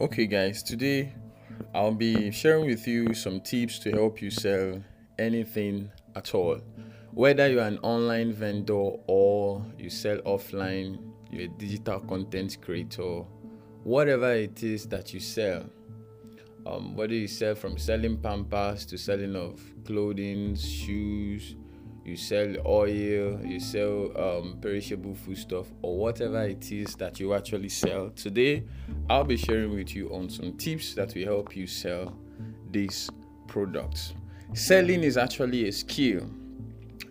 Okay, guys, today I'll be sharing with you some tips to help you sell anything at all. Whether you're an online vendor or you sell offline, you're a digital content creator, whatever it is that you sell, um, whether you sell from selling pampers to selling of clothing, shoes, you sell oil, you sell um, perishable foodstuff, or whatever it is that you actually sell. Today, I'll be sharing with you on some tips that will help you sell these products. Selling is actually a skill.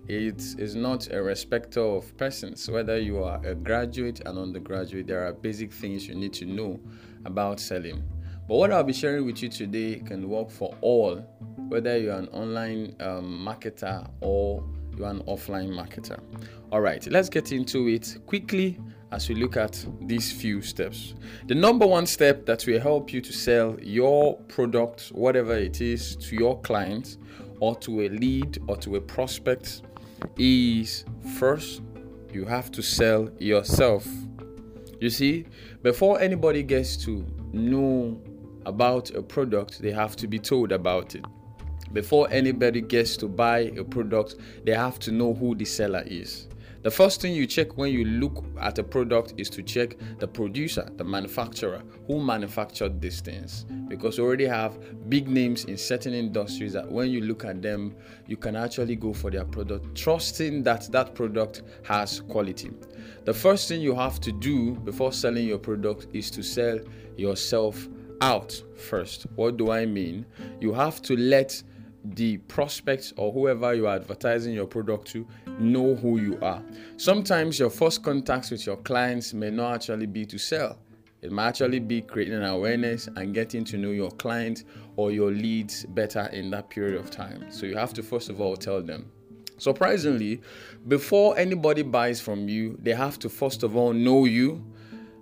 It is not a respecter of persons. Whether you are a graduate and undergraduate, there are basic things you need to know about selling. But what I'll be sharing with you today can work for all, whether you're an online um, marketer or you're an offline marketer. All right, let's get into it quickly as we look at these few steps. The number one step that will help you to sell your product, whatever it is, to your clients or to a lead or to a prospect is first, you have to sell yourself. You see, before anybody gets to know about a product, they have to be told about it before anybody gets to buy a product, they have to know who the seller is. The first thing you check when you look at a product is to check the producer, the manufacturer, who manufactured these things. Because we already have big names in certain industries that when you look at them, you can actually go for their product, trusting that that product has quality. The first thing you have to do before selling your product is to sell yourself out first. What do I mean? You have to let the prospects or whoever you are advertising your product to know who you are. Sometimes your first contacts with your clients may not actually be to sell. It might actually be creating an awareness and getting to know your client or your leads better in that period of time. So you have to first of all tell them. Surprisingly, before anybody buys from you, they have to first of all know you.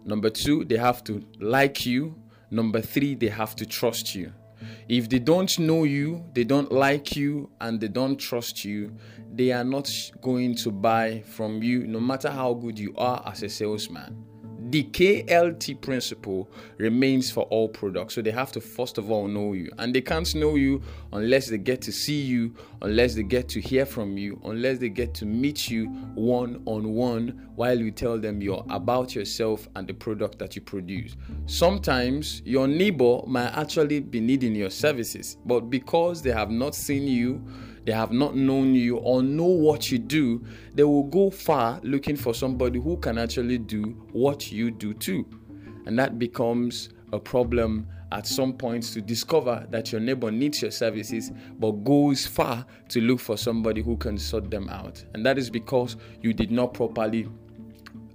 Number two, they have to like you. Number three, they have to trust you. If they don't know you, they don't like you, and they don't trust you, they are not going to buy from you no matter how good you are as a salesman the KLT principle remains for all products. So they have to first of all know you. And they can't know you unless they get to see you, unless they get to hear from you, unless they get to meet you one on one while you tell them you're about yourself and the product that you produce. Sometimes your neighbor might actually be needing your services, but because they have not seen you, they have not known you or know what you do, they will go far looking for somebody who can actually do what you do too. And that becomes a problem at some points to discover that your neighbor needs your services but goes far to look for somebody who can sort them out. And that is because you did not properly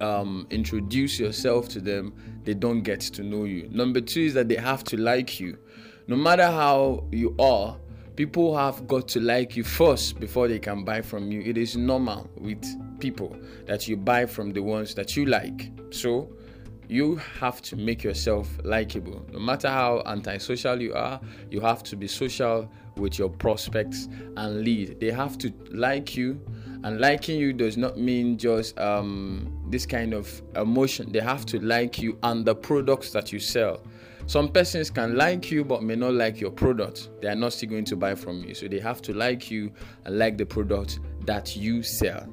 um, introduce yourself to them, they don't get to know you. Number two is that they have to like you. No matter how you are, people have got to like you first before they can buy from you. It is normal with people that you buy from the ones that you like. So you have to make yourself likable. No matter how antisocial you are, you have to be social with your prospects and lead. They have to like you, and liking you does not mean just um, this kind of emotion. They have to like you and the products that you sell. Some persons can like you but may not like your product. They are not still going to buy from you. So they have to like you and like the product that you sell.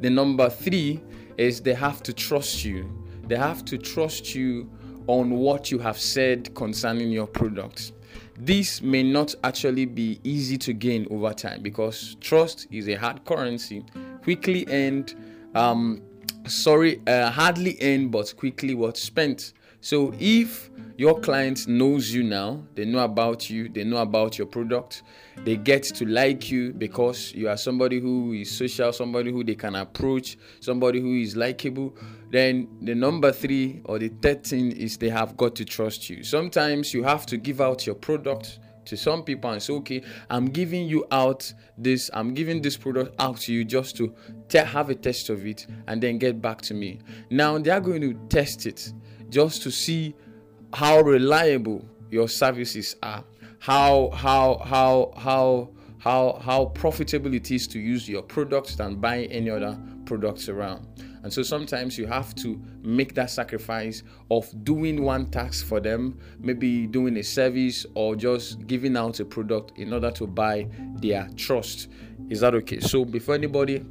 The number three is they have to trust you. They have to trust you on what you have said concerning your product. This may not actually be easy to gain over time because trust is a hard currency, quickly earned, um, sorry, uh, hardly earned but quickly what spent. So if your client knows you now, they know about you, they know about your product, they get to like you because you are somebody who is social, somebody who they can approach, somebody who is likable, then the number three or the third thing is they have got to trust you. Sometimes you have to give out your product to some people and say, okay, I'm giving you out this, I'm giving this product out to you just to te- have a test of it and then get back to me. Now they are going to test it just to see how reliable your services are, how how how how how how profitable it is to use your products than buy any other products around. And so sometimes you have to make that sacrifice of doing one task for them, maybe doing a service or just giving out a product in order to buy their trust. Is that okay? So before anybody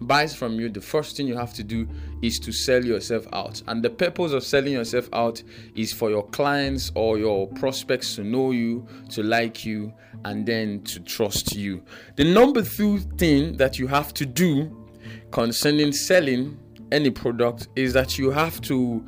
buys from you, the first thing you have to do is to sell yourself out. And the purpose of selling yourself out is for your clients or your prospects to know you, to like you, and then to trust you. The number two thing that you have to do concerning selling any product is that you have to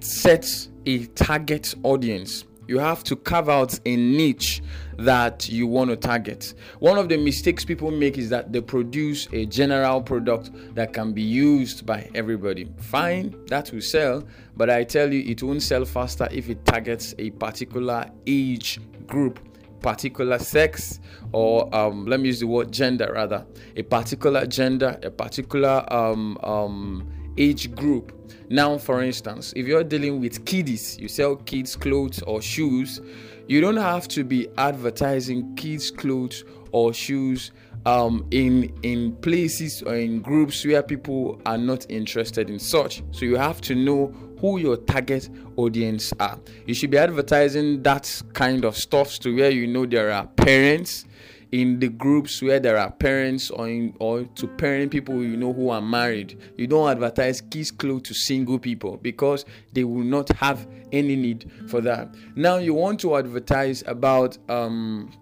set a target audience you have to carve out a niche that you want to target. One of the mistakes people make is that they produce a general product that can be used by everybody. Fine, that will sell, but I tell you, it won't sell faster if it targets a particular age group particular sex or um, let me use the word gender rather a particular gender a particular um, um, age group. Now, for instance, if you're dealing with kiddies, you sell kids' clothes or shoes, you don't have to be advertising kids' clothes or shoes um, in in places or in groups where people are not interested in such. So you have to know who your target audience are. You should be advertising that kind of stuff to where you know there are parents in the groups where there are parents or in, or to parent people you know who are married you don't advertise kids clothes to single people because they will not have any need for that. Now you want to advertise about um,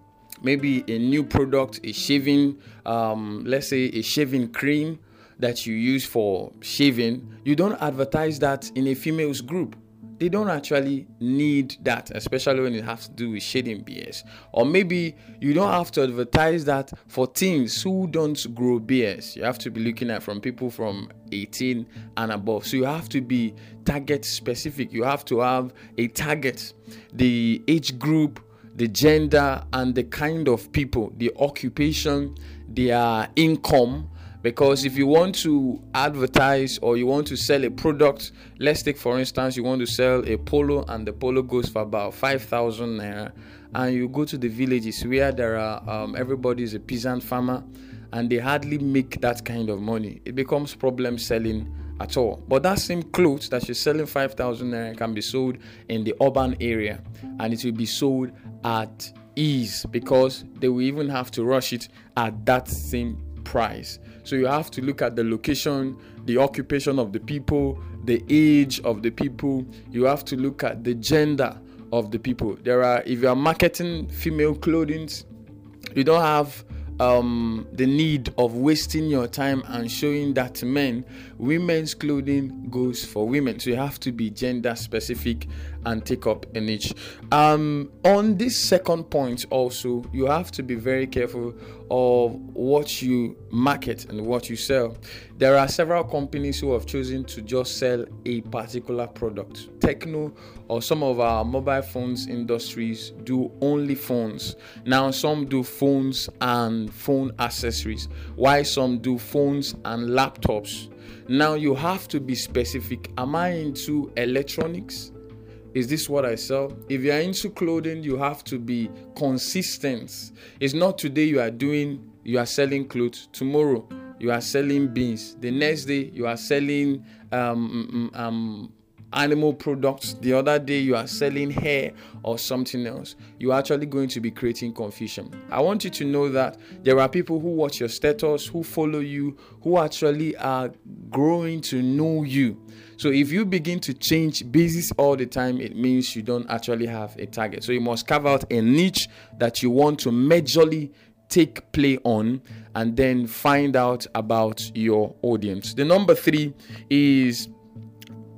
maybe a new product a shaving um, let's say a shaving cream that you use for shaving. You don't advertise that in a females group they don't actually need that, especially when it has to do with shading beers. Or maybe you don't have to advertise that for teens who don't grow beers. You have to be looking at from people from 18 and above. So you have to be target specific. You have to have a target, the age group, the gender, and the kind of people, the occupation, their income because if you want to advertise or you want to sell a product let's take for instance you want to sell a polo and the polo goes for about 5000 naira and you go to the villages where there are um, everybody is a peasant farmer and they hardly make that kind of money it becomes problem selling at all but that same clothes that you're selling 5000 naira can be sold in the urban area and it will be sold at ease because they will even have to rush it at that same price. So you have to look at the location, the occupation of the people, the age of the people. You have to look at the gender of the people. There are if you are marketing female clothing, you don't have um, the need of wasting your time and showing that men, women's clothing goes for women. So you have to be gender specific and take up a niche. Um, on this second point, also, you have to be very careful of what you market and what you sell. There are several companies who have chosen to just sell a particular product. Tecno or some of our mobile phones industries do only phones. Now, some do phones and phone accessories, while some do phones and laptops. Now, you have to be specific. Am I into electronics? Is this what I sell? If you are into clothing, you have to be consistent. It's not today you are doing, you are selling clothes. Tomorrow you are selling beans. The next day you are selling um, mm, mm, um, animal products. The other day you are selling hair or something else. You're actually going to be creating confusion. I want you to know that there are people who watch your status, who follow you, who actually are growing to know you. So if you begin to change basis all the time, it means you don't actually have a target. So you must carve out a niche that you want to majorly take play on and then find out about your audience. The number three is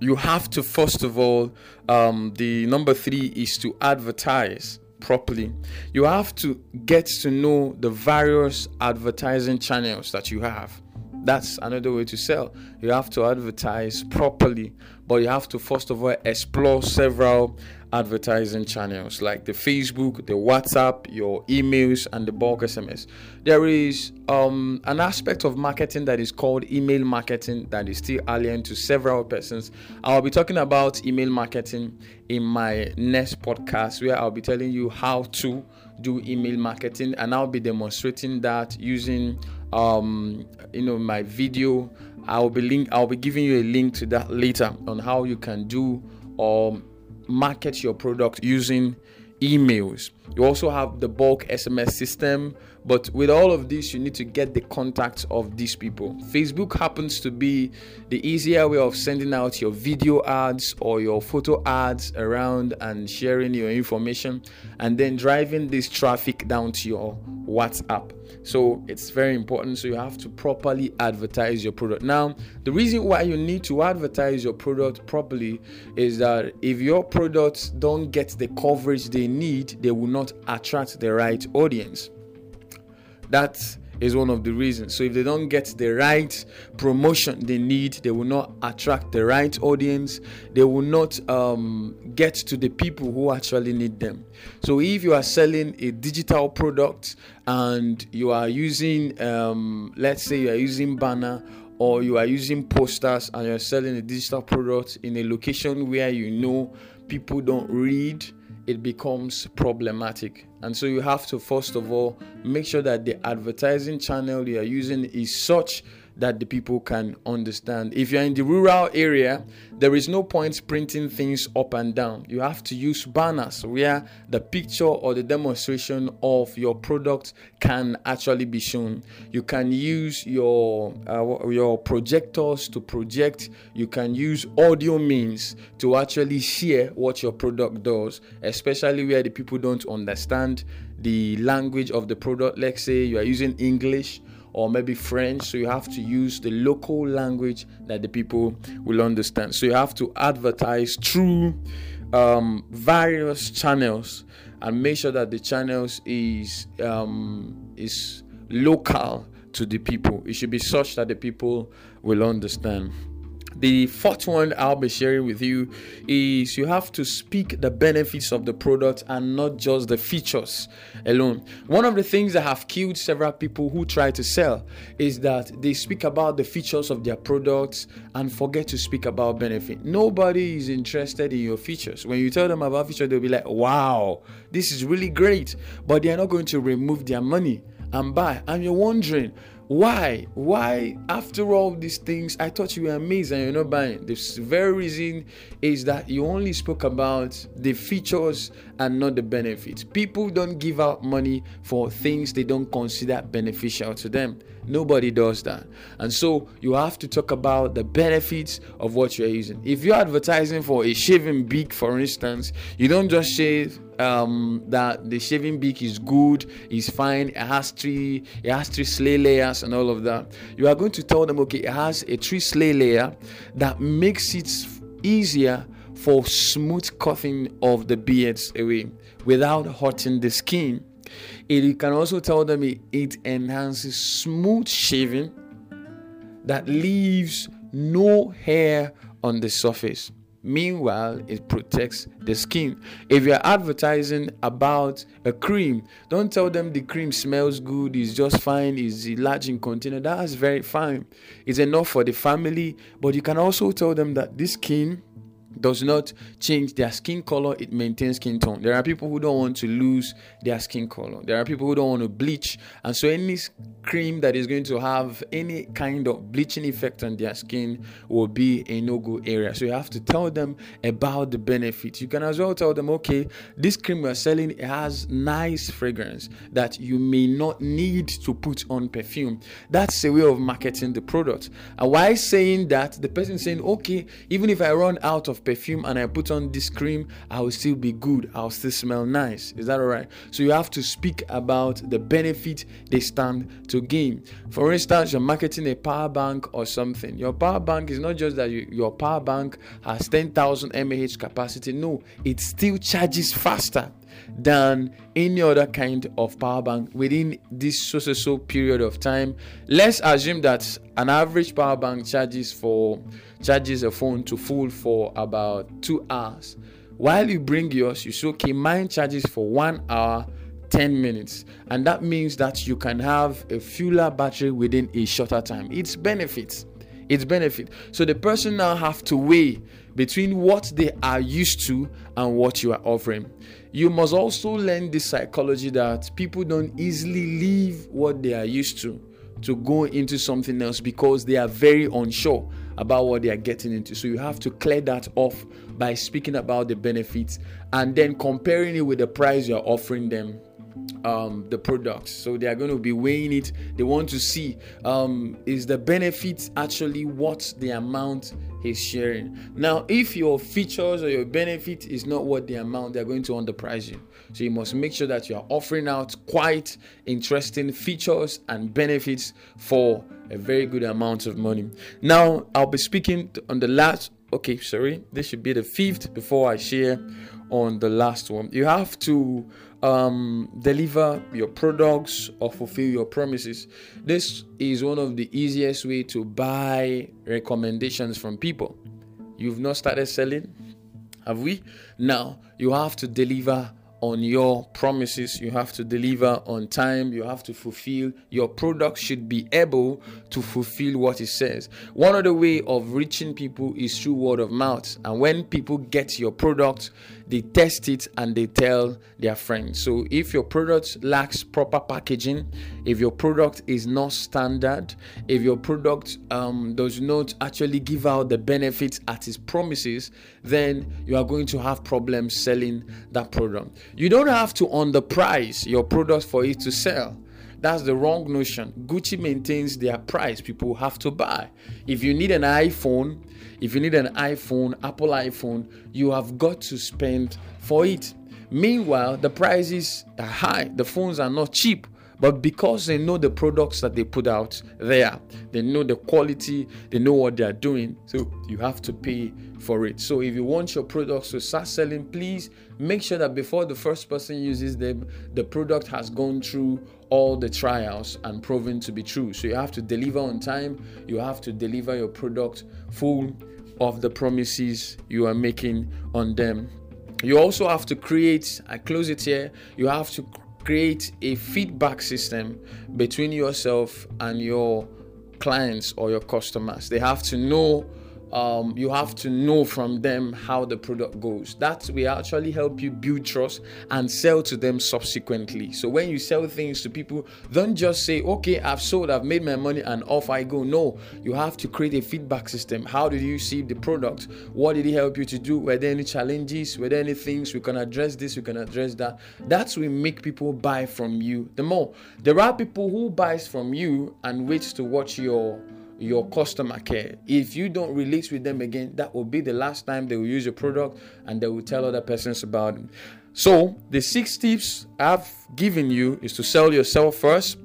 you have to first of all um, the number three is to advertise properly. You have to get to know the various advertising channels that you have. That's another way to sell. You have to advertise properly but you have to first of all explore several advertising channels like the Facebook, the WhatsApp, your emails, and the bulk SMS. There is um, an aspect of marketing that is called email marketing that is still alien to several persons. I'll be talking about email marketing in my next podcast where I'll be telling you how to do email marketing and I'll be demonstrating that using um, you know my video I'll be link I'll be giving you a link to that later on how you can do or market your product using emails. You also have the bulk SMS system, but with all of this, you need to get the contacts of these people. Facebook happens to be the easier way of sending out your video ads or your photo ads around and sharing your information and then driving this traffic down to your WhatsApp. So it's very important. So you have to properly advertise your product. Now, the reason why you need to advertise your product properly is that if your products don't get the coverage they need, they will not attract the right audience. That's one of the reasons. So if they don't get the right promotion they need, they will not attract the right audience. They will not um, get to the people who actually need them. So if you are selling a digital product and you are using, um, let's say you are using banner or you are using posters and you're selling a digital product in a location where you know people don't read it becomes problematic. And so you have to, first of all, make sure that the advertising channel you are using is such that the people can understand. If you're in the rural area, there is no point printing things up and down. You have to use banners where the picture or the demonstration of your product can actually be shown. You can use your uh, your projectors to project. You can use audio means to actually share what your product does, especially where the people don't understand the language of the product. Let's say you are using English or maybe French. So you have to use the local language that the people will understand. So you have to advertise through um, various channels and make sure that the channels is um, is local to the people. It should be such that the people will understand. The fourth one I'll be sharing with you is you have to speak the benefits of the product and not just the features alone. One of the things that have killed several people who try to sell is that they speak about the features of their products and forget to speak about benefit. Nobody is interested in your features. When you tell them about features, they'll be like, wow, this is really great. But they're not going to remove their money and buy. And you're wondering, why? Why, after all these things, I thought you were amazing and you're not buying? The very reason is that you only spoke about the features and not the benefits. People don't give out money for things they don't consider beneficial to them. Nobody does that. And so you have to talk about the benefits of what you're using. If you're advertising for a shaving beak, for instance, you don't just shave um, that the shaving beak is good, is fine, it has three, it has three slay layers and all of that. You are going to tell them, okay, it has a three slay layer that makes it easier for smooth cutting of the beards away without hurting the skin. It, can also tell them it, enhances smooth shaving that leaves no hair on the surface. Meanwhile, it protects the skin. If you're advertising about a cream, don't tell them the cream smells good, is just fine, is large in container. That's very fine. It's enough for the family, but you can also tell them that this skin does not change their skin color, it maintains skin tone. There are people who don't want to lose their skin color. There are people who don't want to bleach. And so any cream that is going to have any kind of bleaching effect on their skin will be a no-go area. So you have to tell them about the benefits. You can as well tell them, okay, this cream we're selling it has nice fragrance that you may not need to put on perfume. That's a way of marketing the product. And why saying that, the person saying, okay, even if I run out of perfume and I put on this cream, I will still be good. I'll still smell nice. Is that all right? So you have to speak about the benefit they stand to gain. For instance, you're marketing a power bank or something. Your power bank is not just that you, your power bank has 10,000 mAh capacity. No, it still charges faster than any other kind of power bank within this so so so period of time. Let's assume that an average power bank charges for charges a phone to full for about two hours. While you bring yours, you say, okay, mine charges for one hour, 10 minutes. And that means that you can have a fuller battery within a shorter time. It's benefits. It's benefit. So the person now have to weigh between what they are used to and what you are offering. You must also learn the psychology that people don't easily leave what they are used to to go into something else because they are very unsure about what they are getting into. So you have to clear that off by speaking about the benefits and then comparing it with the price you're offering them um, the products. So they are going to be weighing it. They want to see um, is the benefit actually what the amount is sharing. Now, if your features or your benefit is not what the amount, they're going to underprice you. So you must make sure that you are offering out quite interesting features and benefits for a very good amount of money. Now, I'll be speaking on the last. Okay, sorry, this should be the fifth before I share on the last one. You have to um, deliver your products or fulfill your promises. This is one of the easiest way to buy recommendations from people. You've not started selling, have we? Now you have to deliver on your promises. You have to deliver on time. You have to fulfill. Your product should be able to fulfill what it says. One of the way of reaching people is through word of mouth. And when people get your product, they test it and they tell their friends. So if your product lacks proper packaging, if your product is not standard, if your product um, does not actually give out the benefits at its promises, then you are going to have problems selling that product. You don't have to underprice your product for it to sell. That's the wrong notion. Gucci maintains their price. People have to buy. If you need an iPhone, if you need an iPhone, Apple iPhone, you have got to spend for it. Meanwhile, the prices are high. The phones are not cheap. But because they know the products that they put out there, they know the quality, they know what they are doing, so you have to pay for it. So if you want your products to start selling, please make sure that before the first person uses them, the product has gone through all the trials and proven to be true. So you have to deliver on time, you have to deliver your product full of the promises you are making on them. You also have to create, I close it here, you have to create a feedback system between yourself and your clients or your customers. They have to know um, you have to know from them how the product goes. That will actually help you build trust and sell to them subsequently. So when you sell things to people, don't just say, okay, I've sold, I've made my money, and off I go. No, you have to create a feedback system. How did you see the product? What did it help you to do? Were there any challenges? Were there any things we can address this, we can address that? That's will make people buy from you the more. There are people who buys from you and waits to watch your your customer care. If you don't release with them again, that will be the last time they will use your product and they will tell other persons about it. So, the six tips I've given you is to sell yourself first.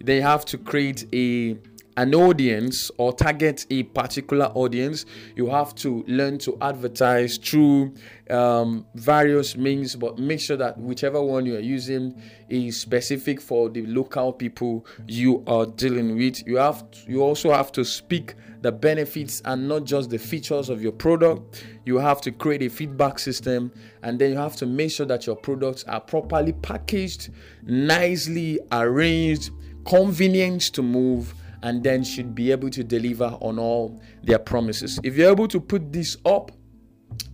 Then you have to create a an audience or target a particular audience, you have to learn to advertise through um, various means, but make sure that whichever one you are using is specific for the local people you are dealing with. You have to, you also have to speak the benefits and not just the features of your product. You have to create a feedback system, and then you have to make sure that your products are properly packaged, nicely arranged, convenient to move and then should be able to deliver on all their promises. If you're able to put this up,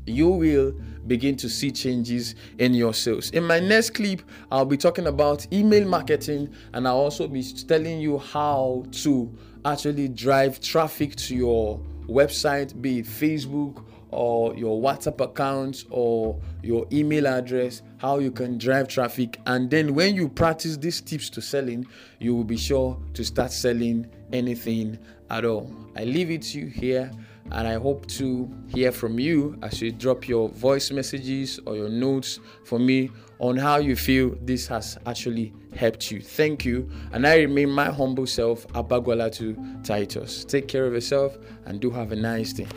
you will begin to see changes in your sales. In my next clip, I'll be talking about email marketing and I'll also be telling you how to actually drive traffic to your website, be it Facebook or your WhatsApp account or your email address, how you can drive traffic. And then when you practice these tips to selling, you will be sure to start selling anything at all. I leave it to you here and I hope to hear from you as you drop your voice messages or your notes for me on how you feel this has actually helped you. Thank you. And I remain my humble self, Abagwala to Titus. Take care of yourself and do have a nice day.